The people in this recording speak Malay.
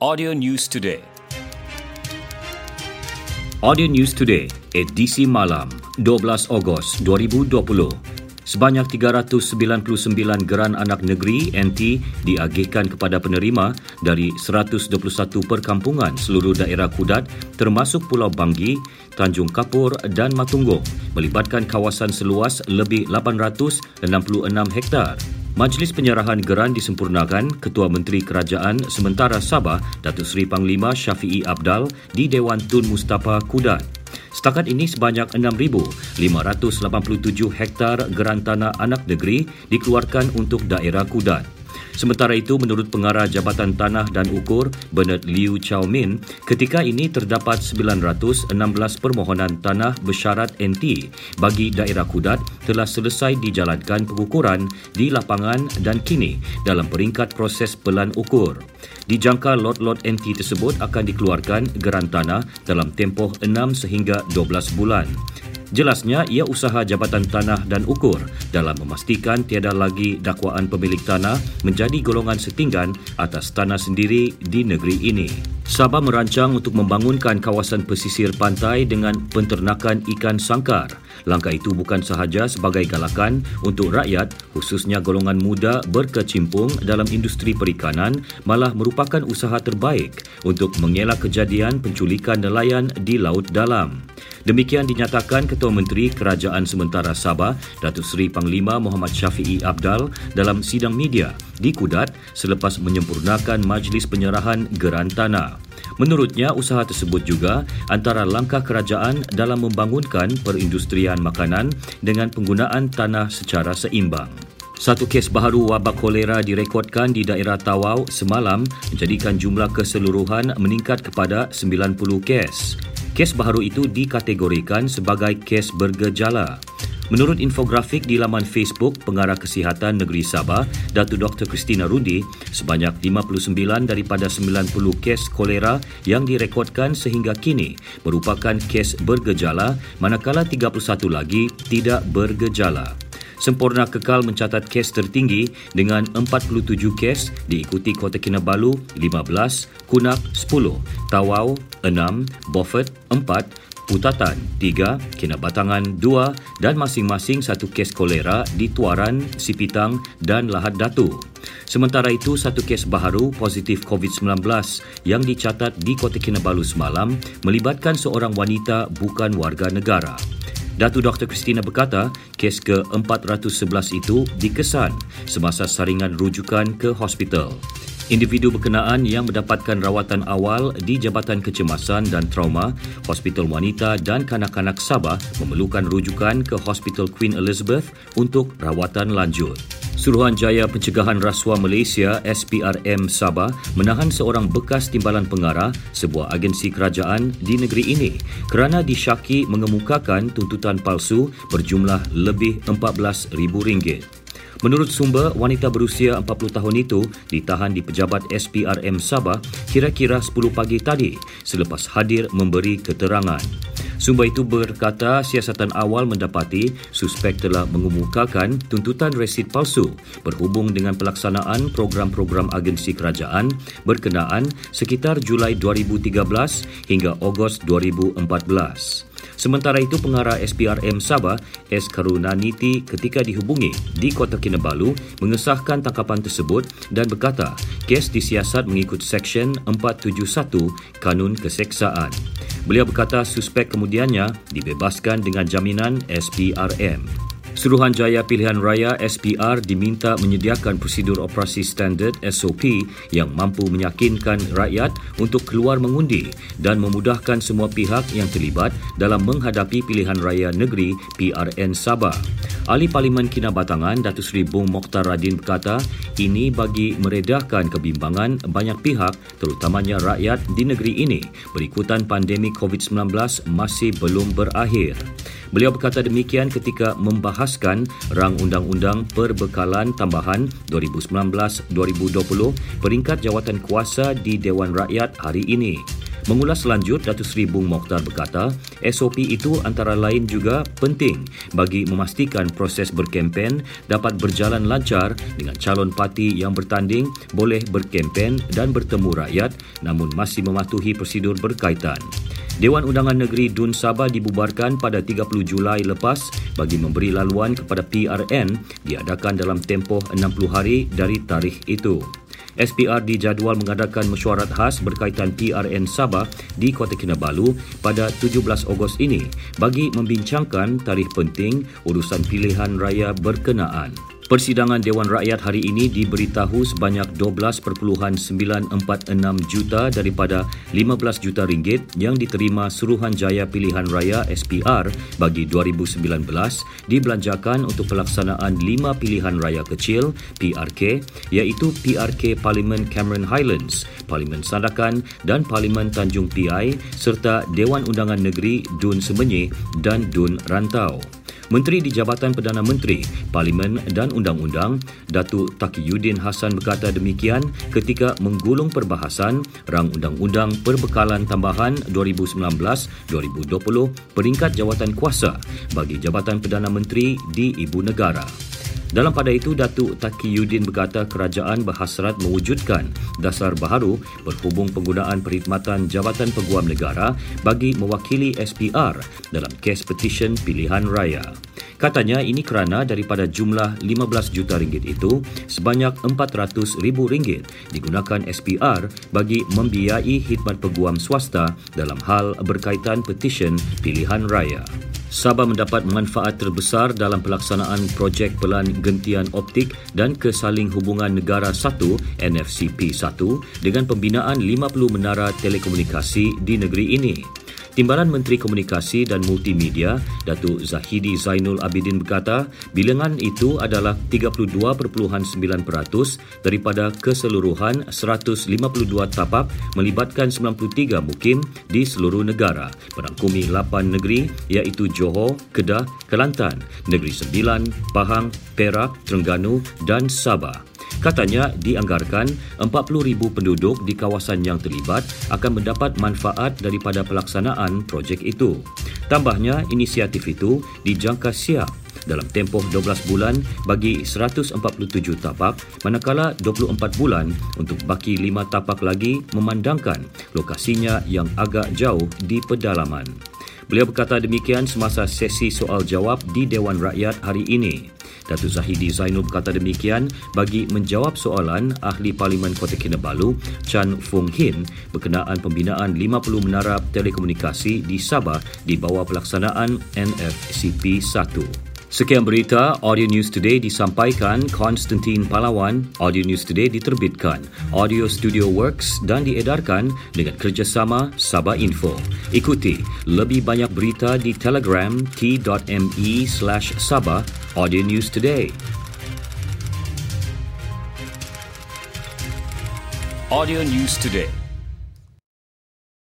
Audio News Today. Audio News Today, edisi malam, 12 Ogos 2020. Sebanyak 399 geran anak negeri NT diagihkan kepada penerima dari 121 perkampungan seluruh daerah Kudat termasuk Pulau Banggi, Tanjung Kapur dan Matunggung melibatkan kawasan seluas lebih 866 hektar. Majlis penyerahan geran disempurnakan Ketua Menteri Kerajaan Sementara Sabah Datuk Seri Panglima Syafiee Abdal di Dewan Tun Mustafa Kudat. Setakat ini sebanyak 6,587 hektar geran tanah anak negeri dikeluarkan untuk daerah Kudat. Sementara itu, menurut pengarah Jabatan Tanah dan Ukur, Bernard Liu Chow Min, ketika ini terdapat 916 permohonan tanah bersyarat NT bagi daerah Kudat telah selesai dijalankan pengukuran di lapangan dan kini dalam peringkat proses pelan ukur. Dijangka lot-lot NT tersebut akan dikeluarkan geran tanah dalam tempoh 6 sehingga 12 bulan. Jelasnya, ia usaha Jabatan Tanah dan Ukur dalam memastikan tiada lagi dakwaan pemilik tanah menjadi golongan setinggan atas tanah sendiri di negeri ini. Sabah merancang untuk membangunkan kawasan pesisir pantai dengan penternakan ikan sangkar. Langkah itu bukan sahaja sebagai galakan untuk rakyat, khususnya golongan muda berkecimpung dalam industri perikanan, malah merupakan usaha terbaik untuk mengelak kejadian penculikan nelayan di laut dalam. Demikian dinyatakan Ketua Menteri Kerajaan Sementara Sabah, Datuk Seri Panglima Muhammad Syafiee Abdal dalam sidang media di Kudat selepas menyempurnakan majlis penyerahan geran tanah. Menurutnya, usaha tersebut juga antara langkah kerajaan dalam membangunkan perindustrian makanan dengan penggunaan tanah secara seimbang. Satu kes baharu wabak kolera direkodkan di daerah Tawau semalam menjadikan jumlah keseluruhan meningkat kepada 90 kes. Kes baharu itu dikategorikan sebagai kes bergejala. Menurut infografik di laman Facebook Pengarah Kesihatan Negeri Sabah, Datu Dr. Christina Rundi, sebanyak 59 daripada 90 kes kolera yang direkodkan sehingga kini merupakan kes bergejala manakala 31 lagi tidak bergejala. Sempurna Kekal mencatat kes tertinggi dengan 47 kes diikuti Kota Kinabalu 15, Kunak 10, Tawau 6, Beaufort 4, Putatan 3, Kinabatangan 2 dan masing-masing satu kes kolera di Tuaran, Sipitang dan Lahad Datu. Sementara itu, satu kes baharu positif COVID-19 yang dicatat di Kota Kinabalu semalam melibatkan seorang wanita bukan warga negara. Datu Dr. Christina berkata, kes ke-411 itu dikesan semasa saringan rujukan ke hospital. Individu berkenaan yang mendapatkan rawatan awal di Jabatan Kecemasan dan Trauma, Hospital Wanita dan Kanak-Kanak Sabah memerlukan rujukan ke Hospital Queen Elizabeth untuk rawatan lanjut. Suruhanjaya Pencegahan Rasuah Malaysia SPRM Sabah menahan seorang bekas timbalan pengarah sebuah agensi kerajaan di negeri ini kerana disyaki mengemukakan tuntutan palsu berjumlah lebih RM14,000. Menurut sumber, wanita berusia 40 tahun itu ditahan di pejabat SPRM Sabah kira-kira 10 pagi tadi selepas hadir memberi keterangan. Sumber itu berkata siasatan awal mendapati suspek telah mengemukakan tuntutan resit palsu berhubung dengan pelaksanaan program-program agensi kerajaan berkenaan sekitar Julai 2013 hingga Ogos 2014. Sementara itu, pengarah SPRM Sabah, S. Karunaniti ketika dihubungi di Kota Kinabalu mengesahkan tangkapan tersebut dan berkata kes disiasat mengikut Seksyen 471 Kanun Keseksaan. Beliau berkata suspek kemudiannya dibebaskan dengan jaminan SPRM. Suruhanjaya Pilihan Raya SPR diminta menyediakan prosedur operasi standard SOP yang mampu meyakinkan rakyat untuk keluar mengundi dan memudahkan semua pihak yang terlibat dalam menghadapi pilihan raya negeri PRN Sabah. Ahli Parlimen Kinabatangan Datuk Seri Bung Mokhtar Radin berkata ini bagi meredahkan kebimbangan banyak pihak terutamanya rakyat di negeri ini berikutan pandemik COVID-19 masih belum berakhir. Beliau berkata demikian ketika membahaskan rang undang-undang perbekalan tambahan 2019-2020 peringkat jawatan kuasa di Dewan Rakyat hari ini. Mengulas lanjut, Datuk Seri Bung Mokhtar berkata, SOP itu antara lain juga penting bagi memastikan proses berkempen dapat berjalan lancar dengan calon parti yang bertanding boleh berkempen dan bertemu rakyat namun masih mematuhi prosedur berkaitan. Dewan Undangan Negeri Dun Sabah dibubarkan pada 30 Julai lepas bagi memberi laluan kepada PRN diadakan dalam tempoh 60 hari dari tarikh itu. SPR dijadual mengadakan mesyuarat khas berkaitan PRN Sabah di Kota Kinabalu pada 17 Ogos ini bagi membincangkan tarikh penting urusan pilihan raya berkenaan. Persidangan Dewan Rakyat hari ini diberitahu sebanyak 12.946 juta daripada 15 juta ringgit yang diterima Suruhanjaya Pilihan Raya SPR bagi 2019 dibelanjakan untuk pelaksanaan lima pilihan raya kecil PRK iaitu PRK Parlimen Cameron Highlands, Parlimen Sandakan dan Parlimen Tanjung Piai serta Dewan Undangan Negeri Dun Semenyih dan Dun Rantau. Menteri di Jabatan Perdana Menteri, Parlimen dan Undang-Undang, Datuk Takiyuddin Hassan berkata demikian ketika menggulung perbahasan Rang Undang-Undang Perbekalan Tambahan 2019-2020 peringkat jawatan kuasa bagi Jabatan Perdana Menteri di Ibu Negara. Dalam pada itu, Datuk Taki Yudin berkata kerajaan berhasrat mewujudkan dasar baharu berhubung penggunaan perkhidmatan Jabatan Peguam Negara bagi mewakili SPR dalam kes petisyen pilihan raya. Katanya ini kerana daripada jumlah 15 juta ringgit itu, sebanyak 400 ribu ringgit digunakan SPR bagi membiayai khidmat peguam swasta dalam hal berkaitan petisyen pilihan raya. Sabah mendapat manfaat terbesar dalam pelaksanaan projek pelan gentian optik dan kesaling hubungan negara 1 NFCP 1 dengan pembinaan 50 menara telekomunikasi di negeri ini. Timbalan Menteri Komunikasi dan Multimedia, Datuk Zahidi Zainul Abidin berkata, bilangan itu adalah 32.9% daripada keseluruhan 152 tapak melibatkan 93 mukim di seluruh negara, merangkumi 8 negeri iaitu Johor, Kedah, Kelantan, Negeri Sembilan, Pahang, Perak, Terengganu dan Sabah. Katanya dianggarkan 40,000 penduduk di kawasan yang terlibat akan mendapat manfaat daripada pelaksanaan projek itu. Tambahnya, inisiatif itu dijangka siap dalam tempoh 12 bulan bagi 147 tapak manakala 24 bulan untuk baki 5 tapak lagi memandangkan lokasinya yang agak jauh di pedalaman. Beliau berkata demikian semasa sesi soal jawab di Dewan Rakyat hari ini. Datuk Zahidi Zainul berkata demikian bagi menjawab soalan Ahli Parlimen Kota Kinabalu Chan Fung Hin berkenaan pembinaan 50 menara telekomunikasi di Sabah di bawah pelaksanaan NFCP 1. Sekian berita Audio News Today disampaikan Konstantin Palawan. Audio News Today diterbitkan Audio Studio Works dan diedarkan dengan kerjasama Sabah Info. Ikuti lebih banyak berita di Telegram t.me slash Sabah Audio News Today. Audio News Today